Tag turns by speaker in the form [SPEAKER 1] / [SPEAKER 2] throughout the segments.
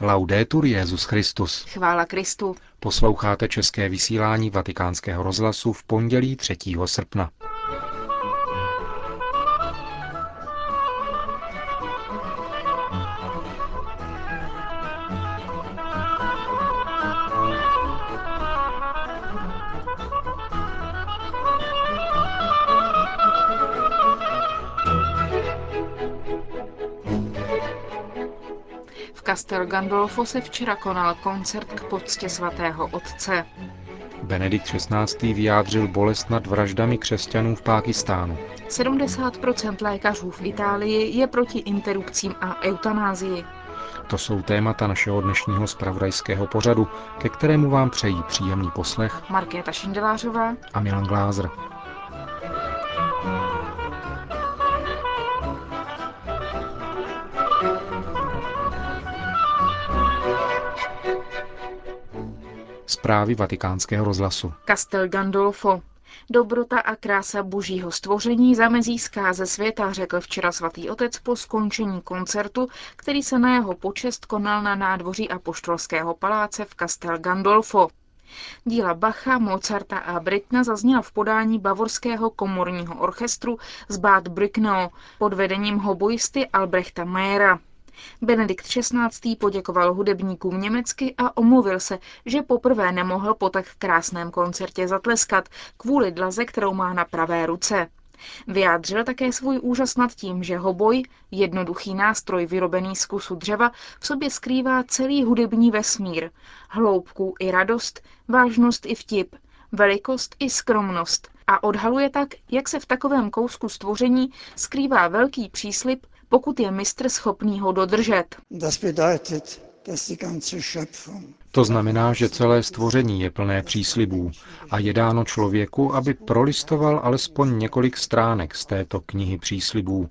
[SPEAKER 1] Laudetur Jezus Christus.
[SPEAKER 2] Chvála Kristu.
[SPEAKER 1] Posloucháte české vysílání Vatikánského rozhlasu v pondělí 3. srpna.
[SPEAKER 2] Castel Gandolfo se včera konal koncert k poctě svatého otce.
[SPEAKER 1] Benedikt XVI. vyjádřil bolest nad vraždami křesťanů v Pákistánu.
[SPEAKER 2] 70% lékařů v Itálii je proti interrupcím a eutanázii.
[SPEAKER 1] To jsou témata našeho dnešního spravodajského pořadu, ke kterému vám přejí příjemný poslech
[SPEAKER 2] Markéta Šindelářová
[SPEAKER 1] a Milan Glázer. Zprávy vatikánského rozhlasu.
[SPEAKER 2] Castel Gandolfo. Dobrota a krása božího stvoření zamezí zkáze světa, řekl včera svatý otec po skončení koncertu, který se na jeho počest konal na nádvoří Apoštolského paláce v Castel Gandolfo. Díla Bacha, Mozarta a Britna zazněla v podání bavorského komorního orchestru z Bad Brücknow pod vedením hobojisty Albrechta Mayera. Benedikt XVI. poděkoval hudebníkům německy a omluvil se, že poprvé nemohl po tak krásném koncertě zatleskat kvůli dlaze, kterou má na pravé ruce. Vyjádřil také svůj úžas nad tím, že hoboj, jednoduchý nástroj vyrobený z kusu dřeva, v sobě skrývá celý hudební vesmír, hloubku i radost, vážnost i vtip, velikost i skromnost a odhaluje tak, jak se v takovém kousku stvoření skrývá velký příslip pokud je mistr schopný ho dodržet.
[SPEAKER 1] To znamená, že celé stvoření je plné příslibů a je dáno člověku, aby prolistoval alespoň několik stránek z této knihy příslibů.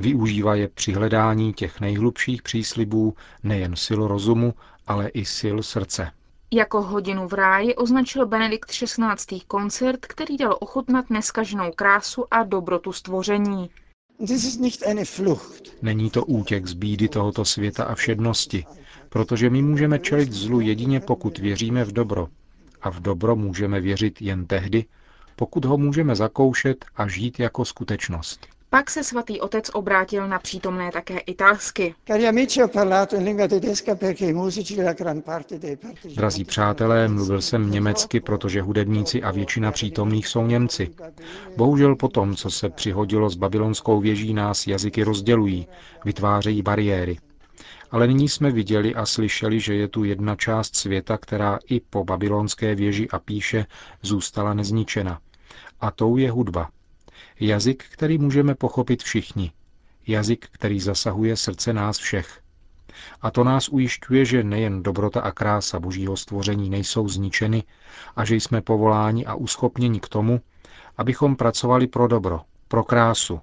[SPEAKER 1] Využívá je při hledání těch nejhlubších příslibů nejen sil rozumu, ale i sil srdce.
[SPEAKER 2] Jako hodinu v ráji označil Benedikt XVI. koncert, který dal ochutnat neskaženou krásu a dobrotu stvoření.
[SPEAKER 1] Není to útěk z bídy tohoto světa a všednosti, protože my můžeme čelit zlu jedině pokud věříme v dobro. A v dobro můžeme věřit jen tehdy, pokud ho můžeme zakoušet a žít jako skutečnost.
[SPEAKER 2] Pak se svatý otec obrátil na přítomné také italsky.
[SPEAKER 1] Drazí přátelé, mluvil jsem německy, protože hudebníci a většina přítomných jsou Němci. Bohužel potom, co se přihodilo s babylonskou věží, nás jazyky rozdělují, vytvářejí bariéry. Ale nyní jsme viděli a slyšeli, že je tu jedna část světa, která i po babylonské věži a píše zůstala nezničena. A tou je hudba. Jazyk, který můžeme pochopit všichni. Jazyk, který zasahuje srdce nás všech. A to nás ujišťuje, že nejen dobrota a krása božího stvoření nejsou zničeny a že jsme povoláni a uschopněni k tomu, abychom pracovali pro dobro, pro krásu,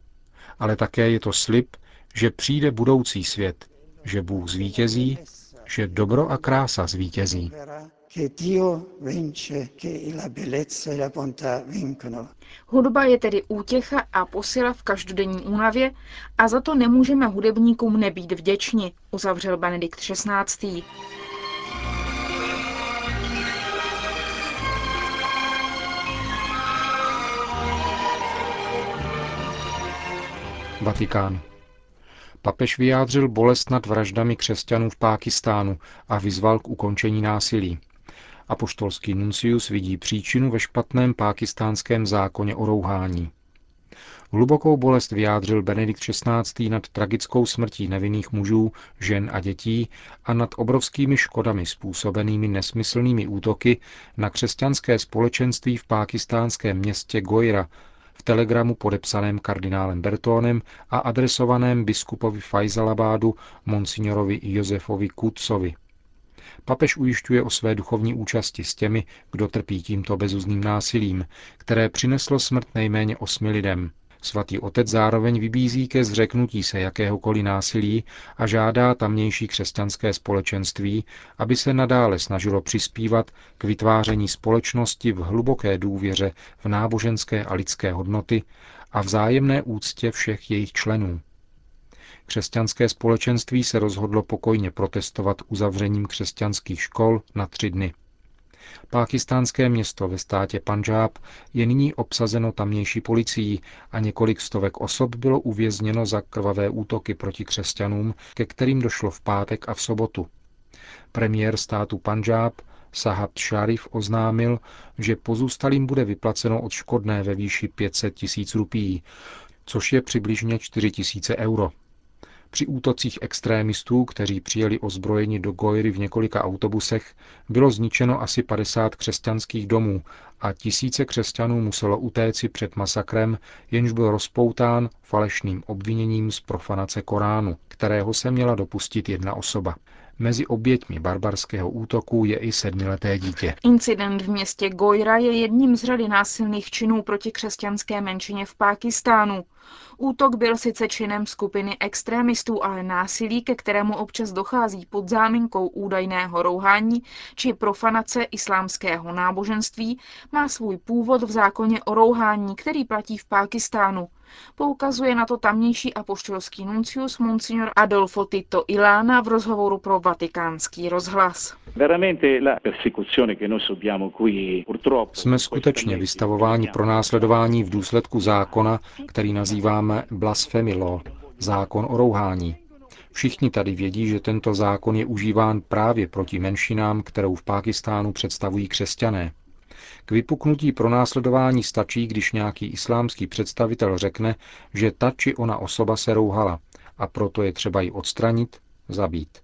[SPEAKER 1] ale také je to slib, že přijde budoucí svět, že Bůh zvítězí, že dobro a krása zvítězí che Dio vince, che la bellezza
[SPEAKER 2] e la bontà vincono. Hudba je tedy útěcha a posila v každodenní únavě a za to nemůžeme hudebníkům nebýt vděční, uzavřel Benedikt XVI.
[SPEAKER 1] Vatikán. Papež vyjádřil bolest nad vraždami křesťanů v Pákistánu a vyzval k ukončení násilí. Apoštolský nuncius vidí příčinu ve špatném pákistánském zákoně o rouhání. Hlubokou bolest vyjádřil Benedikt XVI. nad tragickou smrtí nevinných mužů, žen a dětí a nad obrovskými škodami způsobenými nesmyslnými útoky na křesťanské společenství v pákistánském městě Gojra v telegramu podepsaném kardinálem Bertónem a adresovaném biskupovi Fajzalabádu monsignorovi Josefovi Kutsovi. Papež ujišťuje o své duchovní účasti s těmi, kdo trpí tímto bezuzným násilím, které přineslo smrt nejméně osmi lidem. Svatý otec zároveň vybízí ke zřeknutí se jakéhokoliv násilí a žádá tamnější křesťanské společenství, aby se nadále snažilo přispívat k vytváření společnosti v hluboké důvěře v náboženské a lidské hodnoty a vzájemné úctě všech jejich členů. Křesťanské společenství se rozhodlo pokojně protestovat uzavřením křesťanských škol na tři dny. Pákistánské město ve státě Panžáb je nyní obsazeno tamnější policií a několik stovek osob bylo uvězněno za krvavé útoky proti křesťanům, ke kterým došlo v pátek a v sobotu. Premiér státu Panžáb Sahab Sharif oznámil, že pozůstalým bude vyplaceno odškodné ve výši 500 tisíc rupií, což je přibližně 4 tisíce euro. Při útocích extrémistů, kteří přijeli ozbrojeni do Gojry v několika autobusech, bylo zničeno asi 50 křesťanských domů a tisíce křesťanů muselo utéci před masakrem, jenž byl rozpoután falešným obviněním z profanace Koránu, kterého se měla dopustit jedna osoba. Mezi oběťmi barbarského útoku je i sedmileté dítě.
[SPEAKER 2] Incident v městě Gojra je jedním z řady násilných činů proti křesťanské menšině v Pákistánu. Útok byl sice činem skupiny extrémistů, ale násilí, ke kterému občas dochází pod záminkou údajného rouhání či profanace islámského náboženství, má svůj původ v zákoně o rouhání, který platí v Pákistánu. Poukazuje na to tamnější apoštolský nuncius Monsignor Adolfo Tito Ilána v rozhovoru pro vatikánský rozhlas.
[SPEAKER 1] Jsme skutečně vystavováni pro následování v důsledku zákona, který nazýváme blasphemy law, zákon o rouhání. Všichni tady vědí, že tento zákon je užíván právě proti menšinám, kterou v Pákistánu představují křesťané. K vypuknutí pronásledování stačí, když nějaký islámský představitel řekne, že ta či ona osoba se rouhala a proto je třeba ji odstranit, zabít.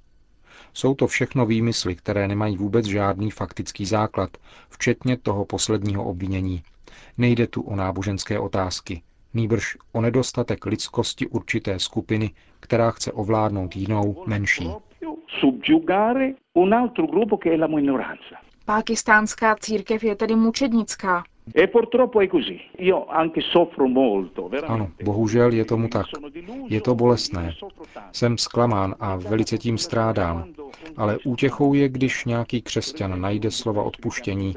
[SPEAKER 1] Jsou to všechno výmysly, které nemají vůbec žádný faktický základ, včetně toho posledního obvinění. Nejde tu o náboženské otázky, nýbrž o nedostatek lidskosti určité skupiny, která chce ovládnout jinou, menší.
[SPEAKER 2] Pákistánská církev je tedy mučednická.
[SPEAKER 1] E ano, bohužel je tomu tak. Je to bolestné. Jsem zklamán a velice tím strádám. Ale útěchou je, když nějaký křesťan najde slova odpuštění,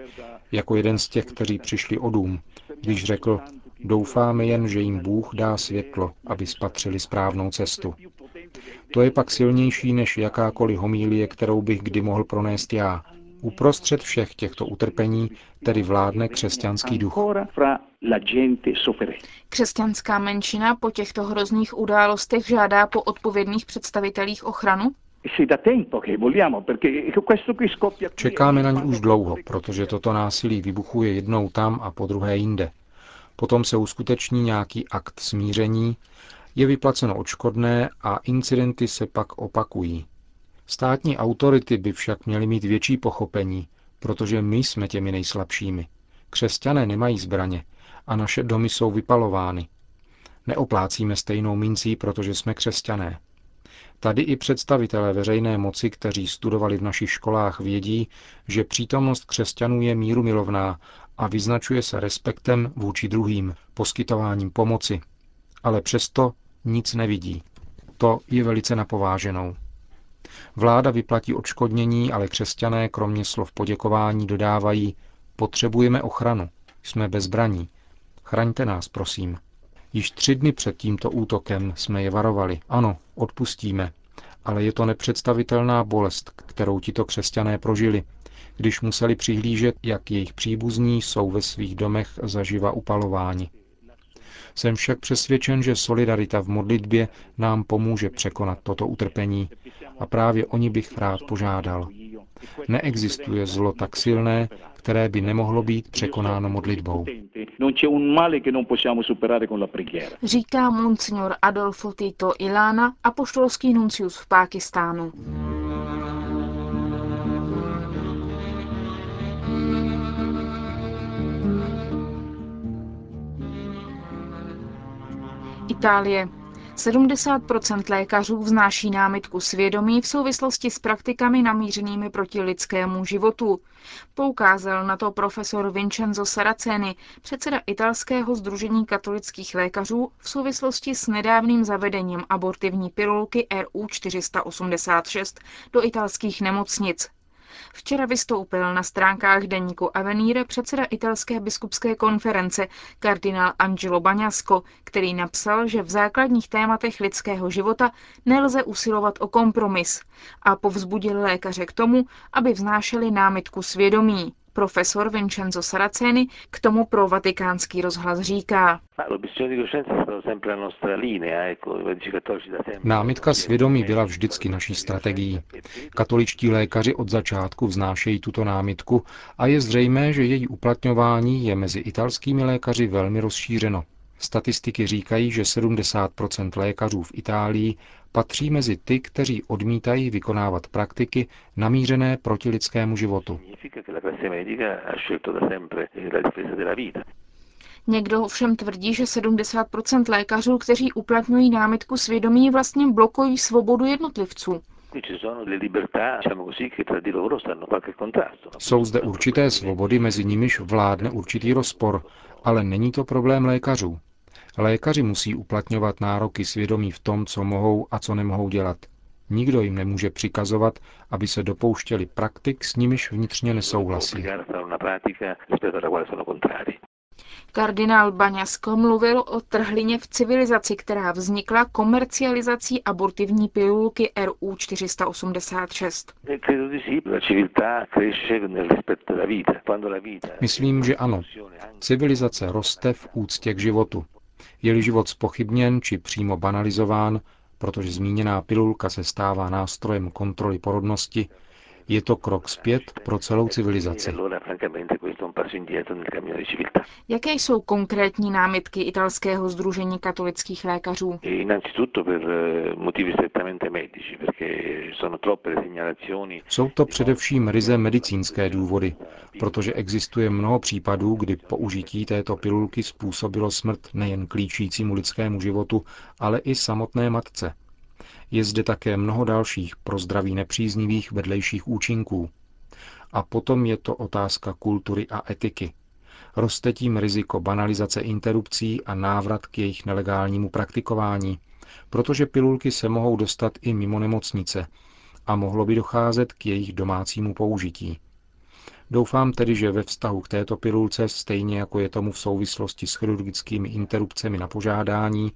[SPEAKER 1] jako jeden z těch, kteří přišli o dům, když řekl, doufáme jen, že jim Bůh dá světlo, aby spatřili správnou cestu. To je pak silnější než jakákoliv homílie, kterou bych kdy mohl pronést já. Uprostřed všech těchto utrpení tedy vládne křesťanský duch.
[SPEAKER 2] Křesťanská menšina po těchto hrozných událostech žádá po odpovědných představitelích ochranu?
[SPEAKER 1] Čekáme na ní už dlouho, protože toto násilí vybuchuje jednou tam a po druhé jinde. Potom se uskuteční nějaký akt smíření, je vyplaceno odškodné a incidenty se pak opakují. Státní autority by však měly mít větší pochopení, protože my jsme těmi nejslabšími. Křesťané nemají zbraně a naše domy jsou vypalovány. Neoplácíme stejnou mincí, protože jsme křesťané. Tady i představitelé veřejné moci, kteří studovali v našich školách, vědí, že přítomnost křesťanů je míru milovná a vyznačuje se respektem vůči druhým, poskytováním pomoci. Ale přesto nic nevidí. To je velice napováženou. Vláda vyplatí odškodnění, ale křesťané kromě slov poděkování dodávají potřebujeme ochranu, jsme bezbraní. Chraňte nás, prosím. Již tři dny před tímto útokem jsme je varovali. Ano, odpustíme, ale je to nepředstavitelná bolest, kterou tito křesťané prožili, když museli přihlížet, jak jejich příbuzní jsou ve svých domech zaživa upalováni. Jsem však přesvědčen, že solidarita v modlitbě nám pomůže překonat toto utrpení a právě oni bych rád požádal. Neexistuje zlo tak silné, které by nemohlo být překonáno modlitbou.
[SPEAKER 2] Říká monsignor Adolfo Tito Ilana, apoštolský nuncius v Pákistánu. Itálie. 70% lékařů vznáší námitku svědomí v souvislosti s praktikami namířenými proti lidskému životu. Poukázal na to profesor Vincenzo Saraceni, předseda italského združení katolických lékařů v souvislosti s nedávným zavedením abortivní pilulky RU 486 do italských nemocnic. Včera vystoupil na stránkách deníku Avenire předseda italské biskupské konference kardinál Angelo Baňasko, který napsal, že v základních tématech lidského života nelze usilovat o kompromis a povzbudil lékaře k tomu, aby vznášeli námitku svědomí. Profesor Vincenzo Saraceni k tomu pro vatikánský rozhlas říká.
[SPEAKER 1] Námitka svědomí byla vždycky naší strategií. Katoličtí lékaři od začátku vznášejí tuto námitku a je zřejmé, že její uplatňování je mezi italskými lékaři velmi rozšířeno. Statistiky říkají, že 70% lékařů v Itálii patří mezi ty, kteří odmítají vykonávat praktiky namířené proti lidskému životu.
[SPEAKER 2] Někdo ovšem tvrdí, že 70% lékařů, kteří uplatňují námitku svědomí, vlastně blokují svobodu jednotlivců.
[SPEAKER 1] Jsou zde určité svobody, mezi nimiž vládne určitý rozpor, ale není to problém lékařů. Lékaři musí uplatňovat nároky svědomí v tom, co mohou a co nemohou dělat. Nikdo jim nemůže přikazovat, aby se dopouštěli praktik, s nimiž vnitřně nesouhlasí.
[SPEAKER 2] Kardinál Baňasko mluvil o trhlině v civilizaci, která vznikla komercializací abortivní pilulky RU 486.
[SPEAKER 1] Myslím, že ano. Civilizace roste v úctě k životu. Je-li život spochybněn či přímo banalizován, protože zmíněná pilulka se stává nástrojem kontroly porodnosti, je to krok zpět pro celou civilizaci.
[SPEAKER 2] Jaké jsou konkrétní námitky italského združení katolických lékařů?
[SPEAKER 1] E eh, jsou to především ryze medicínské důvody, protože existuje mnoho případů, kdy použití této pilulky způsobilo smrt nejen klíčícímu lidskému životu, ale i samotné matce. Je zde také mnoho dalších pro zdraví nepříznivých vedlejších účinků. A potom je to otázka kultury a etiky. Roste tím riziko banalizace interrupcí a návrat k jejich nelegálnímu praktikování, protože pilulky se mohou dostat i mimo nemocnice a mohlo by docházet k jejich domácímu použití. Doufám tedy, že ve vztahu k této pilulce, stejně jako je tomu v souvislosti s chirurgickými interrupcemi na požádání,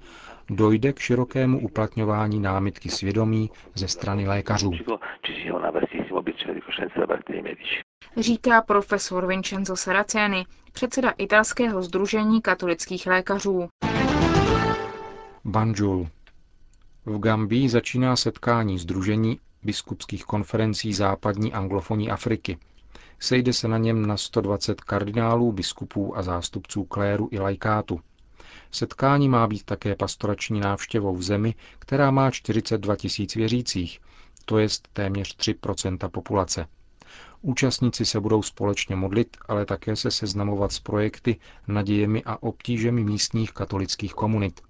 [SPEAKER 1] dojde k širokému uplatňování námitky svědomí ze strany lékařů.
[SPEAKER 2] Říká profesor Vincenzo Saraceni, předseda italského združení katolických lékařů.
[SPEAKER 1] Banjul. V Gambii začíná setkání združení biskupských konferencí západní anglofonní Afriky – Sejde se na něm na 120 kardinálů, biskupů a zástupců kléru i lajkátu. Setkání má být také pastorační návštěvou v zemi, která má 42 tisíc věřících, to je téměř 3% populace. Účastníci se budou společně modlit, ale také se seznamovat s projekty, nadějemi a obtížemi místních katolických komunit.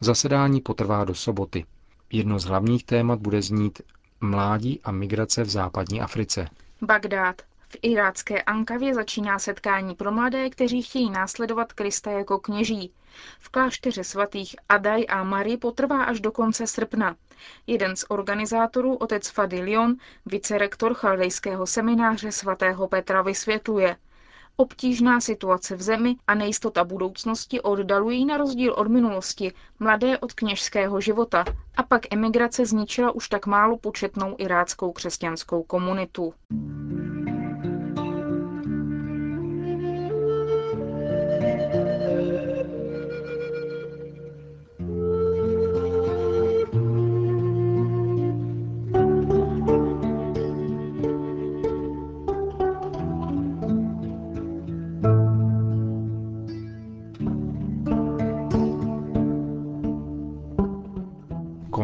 [SPEAKER 1] Zasedání potrvá do soboty. Jedno z hlavních témat bude znít mládí a migrace v západní Africe.
[SPEAKER 2] Bagdád. V irácké Ankavě začíná setkání pro mladé, kteří chtějí následovat Krista jako kněží. V klášteře svatých Adaj a Mari potrvá až do konce srpna. Jeden z organizátorů, otec Fadilion, vicerektor chaldejského semináře svatého Petra, vysvětluje. Obtížná situace v zemi a nejistota budoucnosti oddalují na rozdíl od minulosti mladé od kněžského života a pak emigrace zničila už tak málo početnou iráckou křesťanskou komunitu.